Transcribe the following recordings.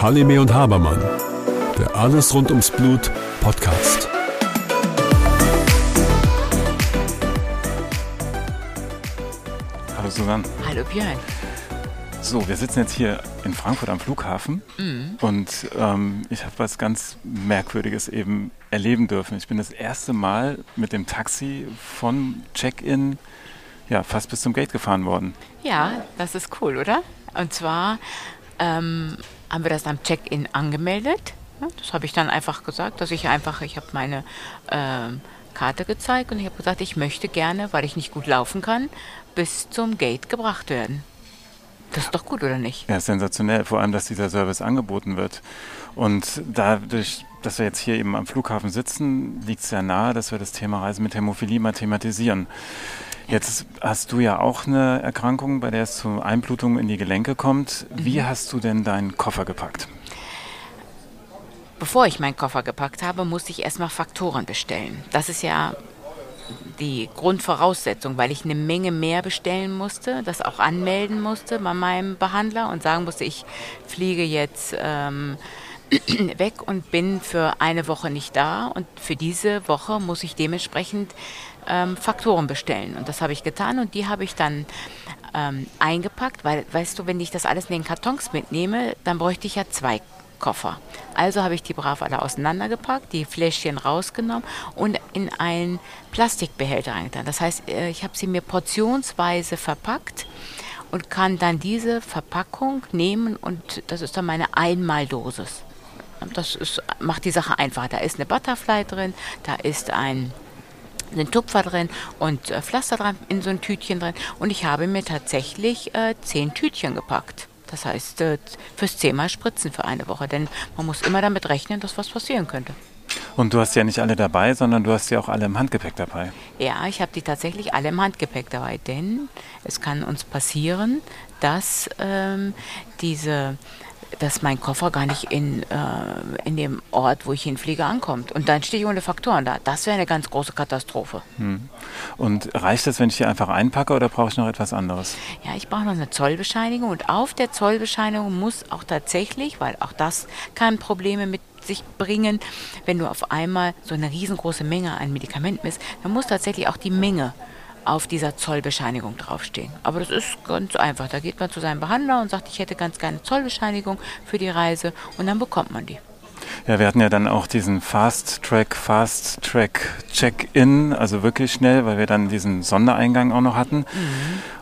Halime und Habermann, der Alles rund ums Blut Podcast. Hallo Susanne. Hallo Björn. So, wir sitzen jetzt hier in Frankfurt am Flughafen Mhm. und ähm, ich habe was ganz Merkwürdiges eben erleben dürfen. Ich bin das erste Mal mit dem Taxi von Check-in ja, fast bis zum Gate gefahren worden. Ja, das ist cool, oder? Und zwar ähm, haben wir das am Check-in angemeldet. Das habe ich dann einfach gesagt, dass ich einfach, ich habe meine ähm, Karte gezeigt und ich habe gesagt, ich möchte gerne, weil ich nicht gut laufen kann, bis zum Gate gebracht werden. Das ist doch gut, oder nicht? Ja, sensationell, vor allem, dass dieser Service angeboten wird. Und dadurch, dass wir jetzt hier eben am Flughafen sitzen, liegt es ja nahe, dass wir das Thema Reisen mit Hämophilie mal thematisieren. Jetzt hast du ja auch eine Erkrankung, bei der es zu Einblutungen in die Gelenke kommt. Wie hast du denn deinen Koffer gepackt? Bevor ich meinen Koffer gepackt habe, musste ich erstmal Faktoren bestellen. Das ist ja die Grundvoraussetzung, weil ich eine Menge mehr bestellen musste, das auch anmelden musste bei meinem Behandler und sagen musste, ich fliege jetzt ähm, weg und bin für eine Woche nicht da und für diese Woche muss ich dementsprechend ähm, Faktoren bestellen. Und das habe ich getan und die habe ich dann ähm, eingepackt, weil, weißt du, wenn ich das alles in den Kartons mitnehme, dann bräuchte ich ja zwei Koffer. Also habe ich die brav alle auseinandergepackt, die Fläschchen rausgenommen und in einen Plastikbehälter reingetan. Das heißt, äh, ich habe sie mir portionsweise verpackt und kann dann diese Verpackung nehmen und das ist dann meine Einmaldosis. Das ist, macht die Sache einfacher. Da ist eine Butterfly drin, da ist ein einen Tupfer drin und äh, Pflaster dran in so ein Tütchen drin. Und ich habe mir tatsächlich äh, zehn Tütchen gepackt. Das heißt, äh, fürs zehnmal Spritzen für eine Woche. Denn man muss immer damit rechnen, dass was passieren könnte. Und du hast ja nicht alle dabei, sondern du hast ja auch alle im Handgepäck dabei. Ja, ich habe die tatsächlich alle im Handgepäck dabei, denn es kann uns passieren, dass ähm, diese dass mein Koffer gar nicht in, äh, in dem Ort, wo ich hinfliege, ankommt. Und dann stehe ich ohne Faktoren da. Das wäre eine ganz große Katastrophe. Und reicht das, wenn ich hier einfach einpacke oder brauche ich noch etwas anderes? Ja, ich brauche noch eine Zollbescheinigung und auf der Zollbescheinigung muss auch tatsächlich, weil auch das kann Probleme mit sich bringen, wenn du auf einmal so eine riesengroße Menge an Medikamenten misst, dann muss tatsächlich auch die Menge auf dieser Zollbescheinigung draufstehen. Aber das ist ganz einfach. Da geht man zu seinem Behandler und sagt, ich hätte ganz gerne Zollbescheinigung für die Reise und dann bekommt man die. Ja, wir hatten ja dann auch diesen Fast Track, Fast Track Check-in, also wirklich schnell, weil wir dann diesen Sondereingang auch noch hatten.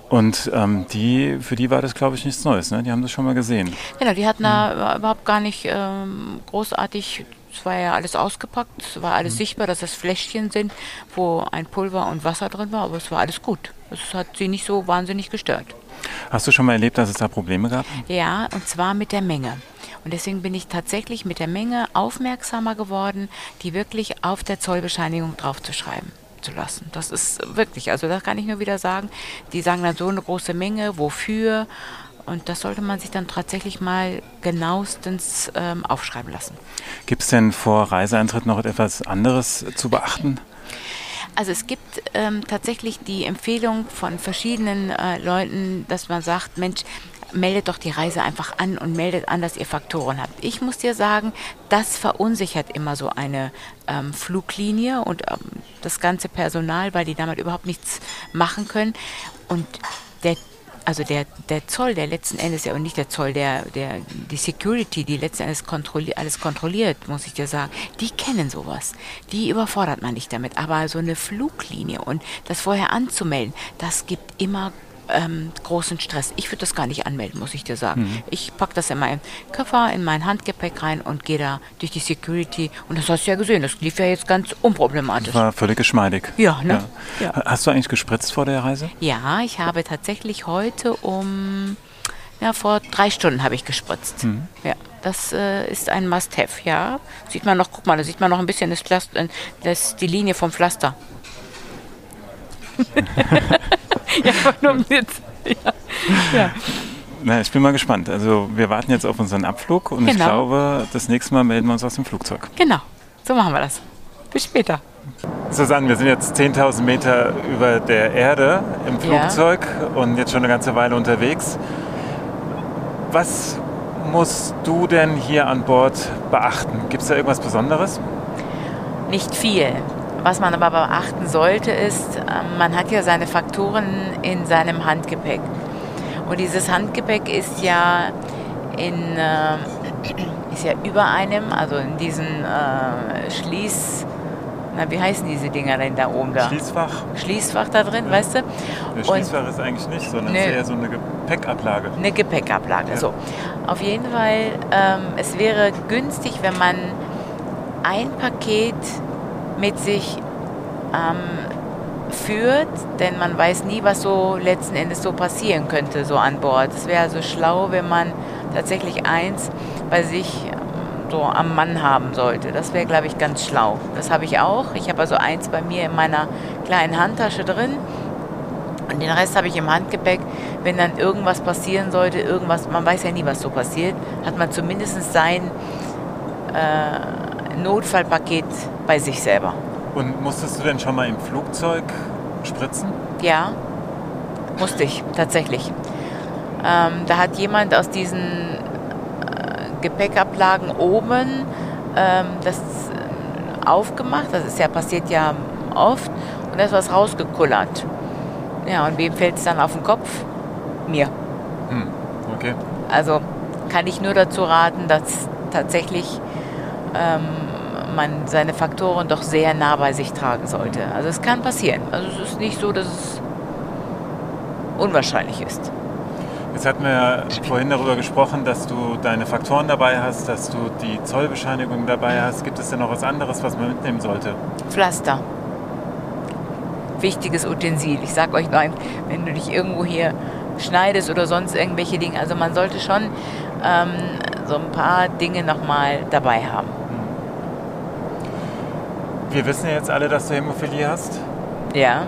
Und ähm, die, für die war das, glaube ich, nichts Neues. Ne? Die haben das schon mal gesehen. Genau, die hatten da überhaupt gar nicht ähm, großartig, es war ja alles ausgepackt, es war alles sichtbar, dass das Fläschchen sind, wo ein Pulver und Wasser drin war, aber es war alles gut. Es hat sie nicht so wahnsinnig gestört. Hast du schon mal erlebt, dass es da Probleme gab? Ja, und zwar mit der Menge. Und deswegen bin ich tatsächlich mit der Menge aufmerksamer geworden, die wirklich auf der Zollbescheinigung draufzuschreiben zu lassen. Das ist wirklich, also das kann ich nur wieder sagen. Die sagen dann so eine große Menge, wofür. Und das sollte man sich dann tatsächlich mal genauestens ähm, aufschreiben lassen. Gibt es denn vor Reiseeintritt noch etwas anderes zu beachten? Also es gibt ähm, tatsächlich die Empfehlung von verschiedenen äh, Leuten, dass man sagt, Mensch, meldet doch die Reise einfach an und meldet an, dass ihr Faktoren habt. Ich muss dir sagen, das verunsichert immer so eine ähm, Fluglinie und ähm, das ganze Personal, weil die damit überhaupt nichts machen können. Und der also der, der Zoll, der letzten Endes ja und nicht der Zoll, der, der, die Security, die letzten Endes kontrolli alles kontrolliert, muss ich dir sagen, die kennen sowas. Die überfordert man nicht damit. Aber so eine Fluglinie und das vorher anzumelden, das gibt immer ähm, großen Stress. Ich würde das gar nicht anmelden, muss ich dir sagen. Ich packe das in meinen Koffer, in mein Handgepäck rein und gehe da durch die Security. Und das hast du ja gesehen, das lief ja jetzt ganz unproblematisch. War völlig geschmeidig. Ja, ne? Ja. Hast du eigentlich gespritzt vor der Reise? Ja, ich habe tatsächlich heute um, ja, vor drei Stunden habe ich gespritzt. Ja, das äh, ist ein Must-Have, ja. Sieht man noch, guck mal, da sieht man noch ein bisschen das Pflaster, das, die Linie vom Pflaster. ja, nur jetzt. Ja. ja. Na, ich bin mal gespannt. Also wir warten jetzt auf unseren Abflug und ich Genau. glaube, das nächste Mal melden wir uns aus dem Flugzeug. Genau, so machen wir das. Bis später. Susanne, wir sind jetzt 10.000 Meter über der Erde im Flugzeug ja. und jetzt schon eine ganze Weile unterwegs. Was musst du denn hier an Bord beachten? Gibt es da irgendwas Besonderes? Nicht viel. Was man aber beachten sollte, ist, ähm, man hat ja seine Faktoren in seinem Handgepäck. Und dieses Handgepäck ist ja in, äh, ist ja über einem, also in diesen äh, Schließ, na, wie heißen diese Dinger denn da oben da? Schließfach. Schließfach da drin, ja. weißt du? Der Schließfach und ist eigentlich nicht, sondern ne, eher so eine Gepäckablage. Eine Gepäckablage, ja. so. Auf jeden Fall, ähm, es wäre günstig, wenn man ein Paket mit sich ähm, führt, denn man weiß nie, was so letzten Endes so passieren könnte, so an Bord. Es wäre also schlau, wenn man tatsächlich eins bei sich ähm, so am Mann haben sollte. Das wäre, glaube ich, ganz schlau. Das habe ich auch. Ich habe also eins bei mir in meiner kleinen Handtasche drin. Und den Rest habe ich im Handgepäck. Wenn dann irgendwas passieren sollte, irgendwas, man weiß ja nie, was so passiert, hat man zumindest sein äh, Notfallpaket bei sich selber. Und musstest du denn schon mal im Flugzeug spritzen? Ja, musste ich tatsächlich. Ähm, da hat jemand aus diesen äh, Gepäckablagen oben ähm, das äh, aufgemacht. Das ist ja passiert ja oft und da ist was rausgekullert. Ja, und wem fällt es dann auf den Kopf? Mir. Hm, okay. Also kann ich nur dazu raten, dass tatsächlich ähm, man seine Faktoren doch sehr nah bei sich tragen sollte. Also es kann passieren. Also es ist nicht so, dass es unwahrscheinlich ist. Jetzt hatten wir vorhin darüber gesprochen, dass du deine Faktoren dabei hast, dass du die Zollbescheinigung dabei hast. Gibt es denn noch was anderes, was man mitnehmen sollte? Pflaster. Wichtiges Utensil. Ich sag euch nur, wenn du dich irgendwo hier schneidest oder sonst irgendwelche Dinge. Also man sollte schon ähm, so ein paar Dinge nochmal dabei haben. Wir wissen ja jetzt alle, dass du Hämophilie hast. Ja.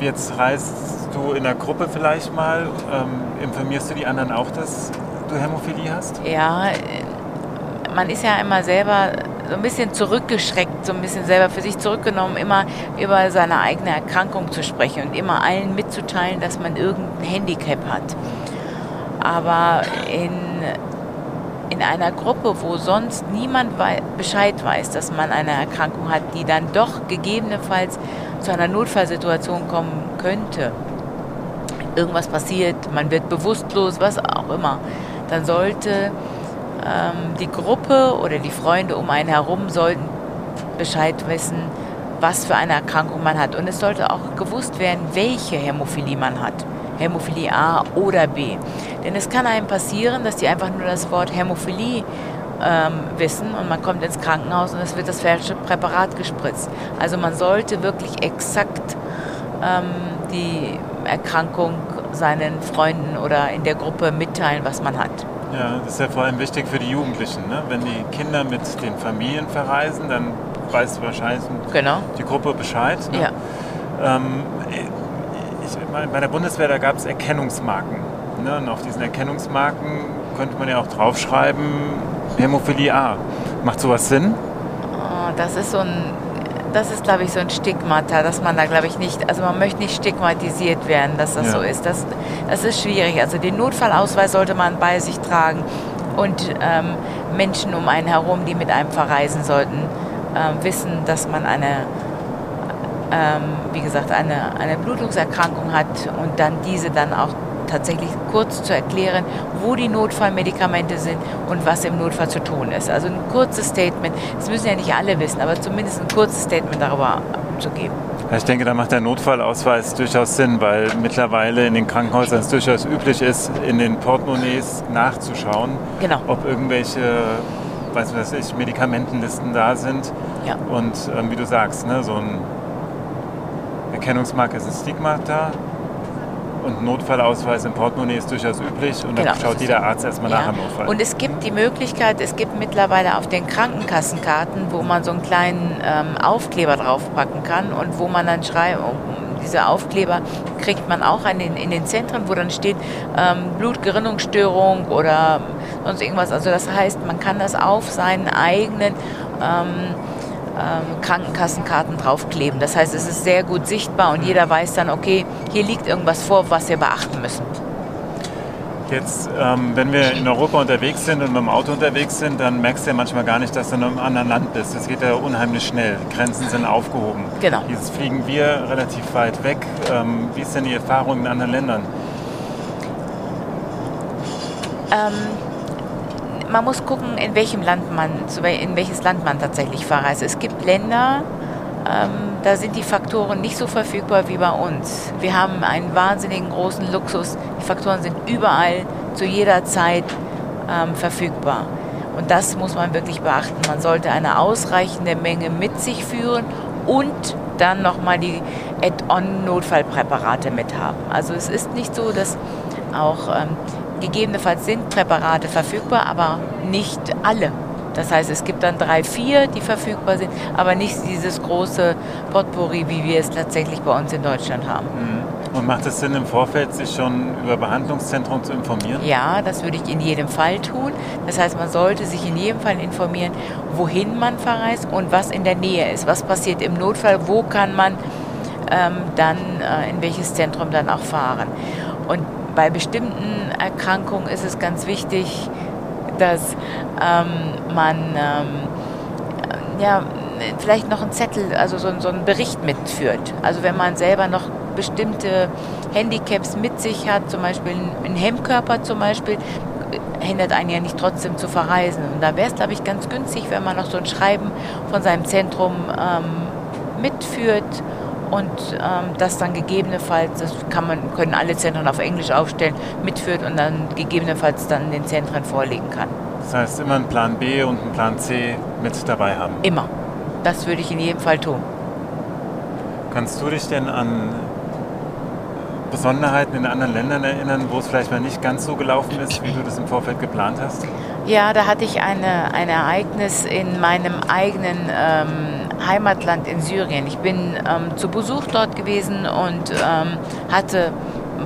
Jetzt reist du in der Gruppe vielleicht mal. Ähm, informierst du die anderen auch, dass du Hämophilie hast? Ja, man ist ja immer selber so ein bisschen zurückgeschreckt, so ein bisschen selber für sich zurückgenommen, immer über seine eigene Erkrankung zu sprechen und immer allen mitzuteilen, dass man irgendein Handicap hat. Aber in in einer Gruppe, wo sonst niemand Bescheid weiß, dass man eine Erkrankung hat, die dann doch gegebenenfalls zu einer Notfallsituation kommen könnte, irgendwas passiert, man wird bewusstlos, was auch immer, dann sollte ähm, die Gruppe oder die Freunde um einen herum sollten Bescheid wissen, was für eine Erkrankung man hat. Und es sollte auch gewusst werden, welche Hämophilie man hat. Hämophilie A oder B. Denn es kann einem passieren, dass die einfach nur das Wort Hämophilie ähm, wissen und man kommt ins Krankenhaus und es wird das falsche Präparat gespritzt. Also man sollte wirklich exakt ähm, die Erkrankung seinen Freunden oder in der Gruppe mitteilen, was man hat. Ja, das ist ja vor allem wichtig für die Jugendlichen. Ne? Wenn die Kinder mit den Familien verreisen, dann weiß wahrscheinlich genau. die Gruppe Bescheid. Ne? Ja. Ähm, bei der Bundeswehr, da gab es Erkennungsmarken. Ne? Und auf diesen Erkennungsmarken könnte man ja auch draufschreiben, Hämophilie A. Macht sowas Sinn? Oh, das ist so ein, das ist glaube ich so ein Stigmata, dass man da glaube ich nicht, also man möchte nicht stigmatisiert werden, dass das ja. so ist. Das, das ist schwierig. Also den Notfallausweis sollte man bei sich tragen und ähm, Menschen um einen herum, die mit einem verreisen sollten, äh, wissen, dass man eine ähm, wie gesagt, eine, eine Blutungserkrankung hat und dann diese dann auch tatsächlich kurz zu erklären, wo die Notfallmedikamente sind und was im Notfall zu tun ist. Also ein kurzes Statement, das müssen ja nicht alle wissen, aber zumindest ein kurzes Statement darüber zu geben. ich denke, da macht der Notfallausweis durchaus Sinn, weil mittlerweile in den Krankenhäusern es durchaus üblich ist, in den Portemonnaies nachzuschauen, genau. ob irgendwelche weiß was ich, Medikamentenlisten da sind. Ja. Und ähm, wie du sagst, ne, so ein Erkennungsmarke ist ein Stigmata und Notfallausweis im Portemonnaie ist durchaus üblich und genau, dann schaut jeder Arzt erstmal ja. nach dem Notfall. Und es gibt die Möglichkeit, es gibt mittlerweile auf den Krankenkassenkarten, wo man so einen kleinen ähm, Aufkleber draufpacken kann und wo man dann schreibt, oh, diese Aufkleber kriegt man auch in den, in den Zentren, wo dann steht ähm, Blutgerinnungsstörung oder sonst irgendwas. Also das heißt, man kann das auf seinen eigenen ähm, ähm, Krankenkassenkarten draufkleben. Das heißt, es ist sehr gut sichtbar und jeder weiß dann, okay, hier liegt irgendwas vor, was wir beachten müssen. Jetzt, ähm, wenn wir in Europa unterwegs sind und mit dem Auto unterwegs sind, dann merkst du ja manchmal gar nicht, dass du in einem anderen Land bist. Das geht ja unheimlich schnell. Grenzen sind aufgehoben. Genau. Jetzt fliegen wir relativ weit weg. Ähm, wie ist denn die Erfahrung in anderen Ländern? Ähm, man muss gucken, in welchem Land man, in welches Land man tatsächlich verreist. Es gibt Länder, ähm, da sind die Faktoren nicht so verfügbar wie bei uns. Wir haben einen wahnsinnigen großen Luxus. Die Faktoren sind überall zu jeder Zeit ähm, verfügbar. Und das muss man wirklich beachten. Man sollte eine ausreichende Menge mit sich führen und dann nochmal die Add-on-Notfallpräparate mit haben. Also es ist nicht so, dass auch ähm, gegebenenfalls sind Präparate verfügbar, aber nicht alle. Das heißt, es gibt dann drei, vier, die verfügbar sind, aber nicht dieses große Potpourri, wie wir es tatsächlich bei uns in Deutschland haben. Mhm. Und macht es Sinn, im Vorfeld sich schon über Behandlungszentren zu informieren? Ja, das würde ich in jedem Fall tun. Das heißt, man sollte sich in jedem Fall informieren, wohin man verreist und was in der Nähe ist. Was passiert im Notfall? Wo kann man ähm, dann äh, in welches Zentrum dann auch fahren? Und bei bestimmten Erkrankungen ist es ganz wichtig, dass ähm, man ähm, ja, vielleicht noch einen Zettel, also so, so einen Bericht mitführt. Also wenn man selber noch bestimmte Handicaps mit sich hat, zum Beispiel ein Hemmkörper zum Beispiel, hindert einen ja nicht trotzdem zu verreisen. Und da wäre es, glaube ich, ganz günstig, wenn man noch so ein Schreiben von seinem Zentrum ähm, mitführt und ähm, das dann gegebenenfalls, das kann man, können alle Zentren auf Englisch aufstellen, mitführt und dann gegebenenfalls dann den Zentren vorlegen kann. Das heißt, immer einen Plan B und einen Plan C mit dabei haben? Immer. Das würde ich in jedem Fall tun. Kannst du dich denn an Besonderheiten in anderen Ländern erinnern, wo es vielleicht mal nicht ganz so gelaufen ist, wie du das im Vorfeld geplant hast? Ja, da hatte ich eine, ein Ereignis in meinem eigenen ähm, Heimatland in Syrien. Ich bin ähm, zu Besuch dort gewesen und ähm, hatte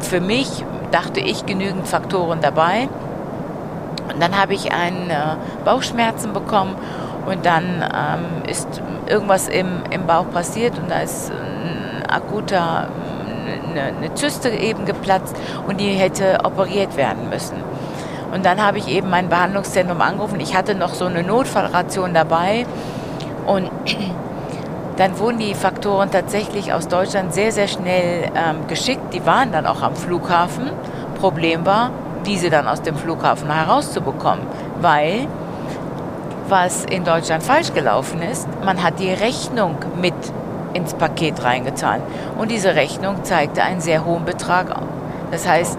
für mich, dachte ich, genügend Faktoren dabei. Und dann habe ich einen äh, Bauchschmerzen bekommen und dann ähm, ist irgendwas im, im Bauch passiert und da ist ein akuter, eine, eine Zyste eben geplatzt und die hätte operiert werden müssen. Und dann habe ich eben mein Behandlungszentrum angerufen. Ich hatte noch so eine Notfallration dabei. Und dann wurden die Faktoren tatsächlich aus Deutschland sehr, sehr schnell ähm, geschickt. Die waren dann auch am Flughafen. Problem war, diese dann aus dem Flughafen herauszubekommen, weil was in Deutschland falsch gelaufen ist, man hat die Rechnung mit ins Paket reingezahlt. Und diese Rechnung zeigte einen sehr hohen Betrag. Das heißt,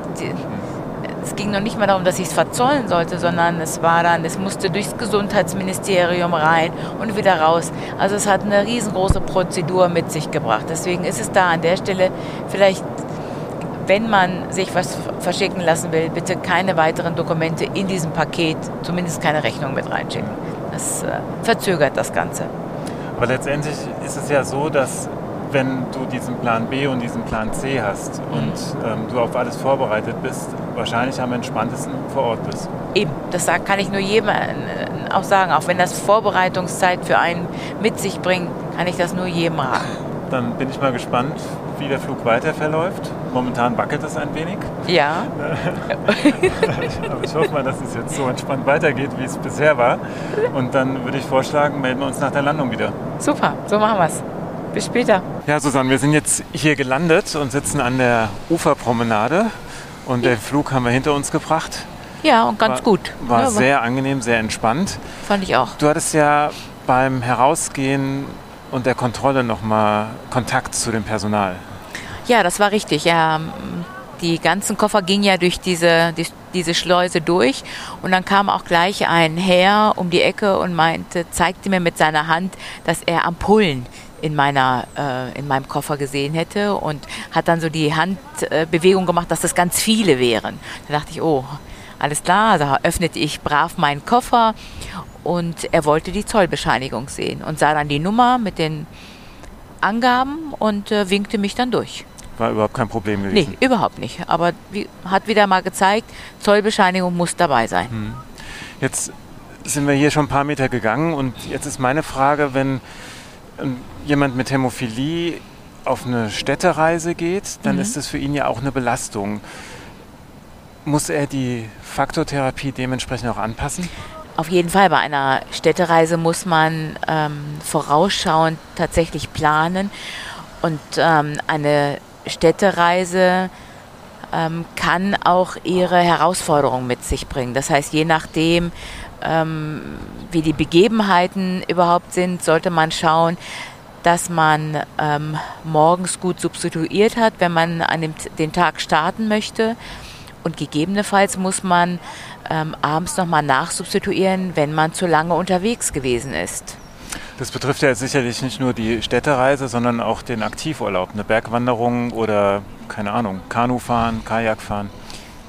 es ging noch nicht mal darum, dass ich es verzollen sollte, sondern es war dann, es musste durchs Gesundheitsministerium rein und wieder raus. Also es hat eine riesengroße Prozedur mit sich gebracht. Deswegen ist es da an der Stelle vielleicht, wenn man sich was verschicken lassen will, bitte keine weiteren Dokumente in diesem Paket, zumindest keine Rechnung mit reinschicken. Das äh, verzögert das Ganze. Aber letztendlich ist es ja so, dass wenn du diesen Plan B und diesen Plan C hast und ähm, du auf alles vorbereitet bist, wahrscheinlich am entspanntesten vor Ort bist. Eben, das kann ich nur jedem äh, auch sagen. Auch wenn das Vorbereitungszeit für einen mit sich bringt, kann ich das nur jedem raten. Dann bin ich mal gespannt, wie der Flug weiter verläuft. Momentan wackelt es ein wenig. Ja. Aber ich hoffe mal, dass es jetzt so entspannt weitergeht, wie es bisher war. Und dann würde ich vorschlagen, melden wir uns nach der Landung wieder. Super, so machen wir es. Bis später. Ja, Susanne, wir sind jetzt hier gelandet und sitzen an der Uferpromenade. Und ja. den Flug haben wir hinter uns gebracht. Ja, und ganz war, gut. War ja, sehr angenehm, sehr entspannt. Fand ich auch. Du hattest ja beim Herausgehen und der Kontrolle nochmal Kontakt zu dem Personal. Ja, das war richtig. Ja, die ganzen Koffer gingen ja durch diese, die, diese Schleuse durch und dann kam auch gleich ein Herr um die Ecke und meinte, zeigte mir mit seiner Hand, dass er Ampullen in meiner äh, in meinem Koffer gesehen hätte und hat dann so die Handbewegung äh, gemacht, dass das ganz viele wären. Da dachte ich, oh, alles klar, also öffnete ich brav meinen Koffer und er wollte die Zollbescheinigung sehen und sah dann die Nummer mit den Angaben und äh, winkte mich dann durch. War überhaupt kein Problem gewesen? Nee, überhaupt nicht. Aber wie, hat wieder mal gezeigt, Zollbescheinigung muss dabei sein. Hm. Jetzt sind wir hier schon ein paar Meter gegangen und jetzt ist meine Frage, wenn jemand mit Hämophilie auf eine Städtereise geht, dann Mhm. ist das für ihn ja auch eine Belastung. Muss er die Faktortherapie dementsprechend auch anpassen? Auf jeden Fall bei einer Städtereise muss man ähm, vorausschauend tatsächlich planen und ähm, eine Städtereise ähm, kann auch ihre Herausforderungen mit sich bringen. Das heißt, je nachdem, ähm, wie die Begebenheiten überhaupt sind, sollte man schauen, dass man ähm, morgens gut substituiert hat, wenn man an dem, den Tag starten möchte. Und gegebenenfalls muss man ähm, abends nochmal nachsubstituieren, wenn man zu lange unterwegs gewesen ist. Das betrifft ja sicherlich nicht nur die Städtereise, sondern auch den Aktivurlaub, eine Bergwanderung oder, keine Ahnung, Kanufahren, Kajakfahren.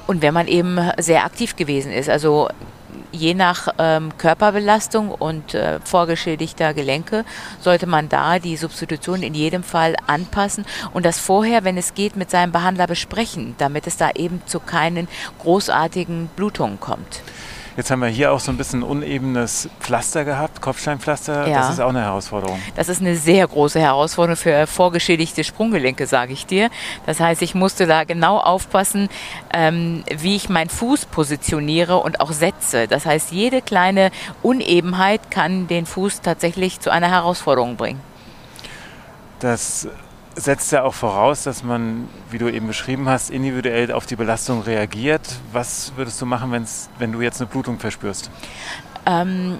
Und wenn man eben sehr aktiv gewesen ist, also je nach ähm, Körperbelastung und äh, vorgeschädigter Gelenke, sollte man da die Substitution in jedem Fall anpassen und das vorher, wenn es geht, mit seinem Behandler besprechen, damit es da eben zu keinen großartigen Blutungen kommt. Jetzt haben wir hier auch so ein bisschen unebenes Pflaster gehabt, Kopfsteinpflaster. Ja. Das ist auch eine Herausforderung. Das ist eine sehr große Herausforderung für vorgeschädigte Sprunggelenke, sage ich dir. Das heißt, ich musste da genau aufpassen, ähm, wie ich meinen Fuß positioniere und auch setze. Das heißt, jede kleine Unebenheit kann den Fuß tatsächlich zu einer Herausforderung bringen. Das setzt ja auch voraus, dass man, wie du eben beschrieben hast, individuell auf die Belastung reagiert. Was würdest du machen, wenn's, wenn du jetzt eine Blutung verspürst? Ähm,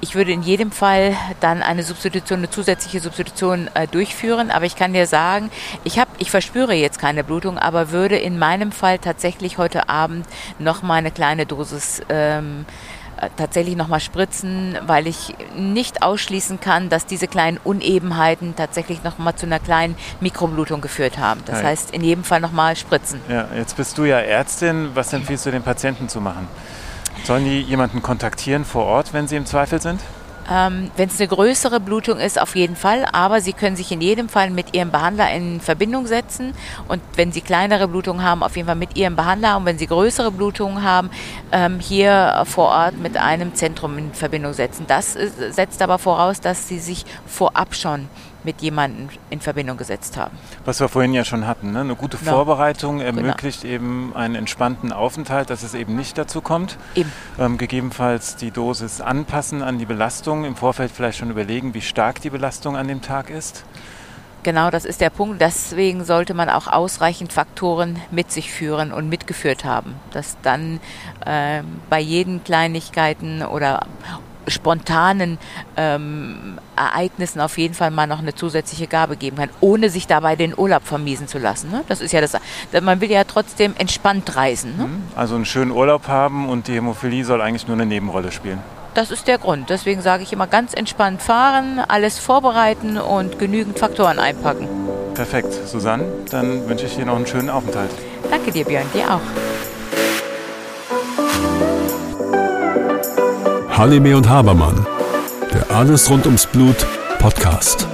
ich würde in jedem Fall dann eine Substitution, eine zusätzliche Substitution äh, durchführen. Aber ich kann dir sagen, ich habe, ich verspüre jetzt keine Blutung, aber würde in meinem Fall tatsächlich heute Abend noch mal eine kleine Dosis ähm, äh, tatsächlich noch mal spritzen, weil ich nicht ausschließen kann, dass diese kleinen Unebenheiten tatsächlich noch mal zu einer kleinen Mikroblutung geführt haben. Das Ja. heißt, in jedem Fall noch mal spritzen. Ja, jetzt bist du ja Ärztin. Was empfiehlst du den Patienten zu machen? Sollen die jemanden kontaktieren vor Ort, wenn sie im Zweifel sind? Ähm, Wenn es eine größere Blutung ist, auf jeden Fall. Aber Sie können sich in jedem Fall mit Ihrem Behandler in Verbindung setzen. Und wenn Sie kleinere Blutungen haben, auf jeden Fall mit Ihrem Behandler. Und wenn Sie größere Blutungen haben, ähm, hier vor Ort mit einem Zentrum in Verbindung setzen. Das äh, setzt aber voraus, dass Sie sich vorab schon mit jemandem in Verbindung gesetzt haben. Was wir vorhin ja schon hatten. Ne? Eine gute Ja. Vorbereitung ermöglicht eben einen entspannten Aufenthalt, dass es eben nicht dazu kommt. Ähm, gegebenenfalls die Dosis anpassen an die Belastung. Im Vorfeld vielleicht schon überlegen, wie stark die Belastung an dem Tag ist. Genau, das ist der Punkt. Deswegen sollte man auch ausreichend Faktoren mit sich führen und mitgeführt haben, dass dann ähm, bei jeden Kleinigkeiten oder spontanen ähm, Ereignissen auf jeden Fall mal noch eine zusätzliche Gabe geben kann, ohne sich dabei den Urlaub vermiesen zu lassen. Ne? Das ist ja das. Man will ja trotzdem entspannt reisen. Ne? Also einen schönen Urlaub haben und die Hämophilie soll eigentlich nur eine Nebenrolle spielen. Das ist der Grund. Deswegen sage ich immer ganz entspannt fahren, alles vorbereiten und genügend Faktoren einpacken. Perfekt. Susanne, dann wünsche ich dir noch einen schönen Aufenthalt. Danke dir, Björn, dir auch. Halime und Habermann, der Alles rund ums Blut Podcast.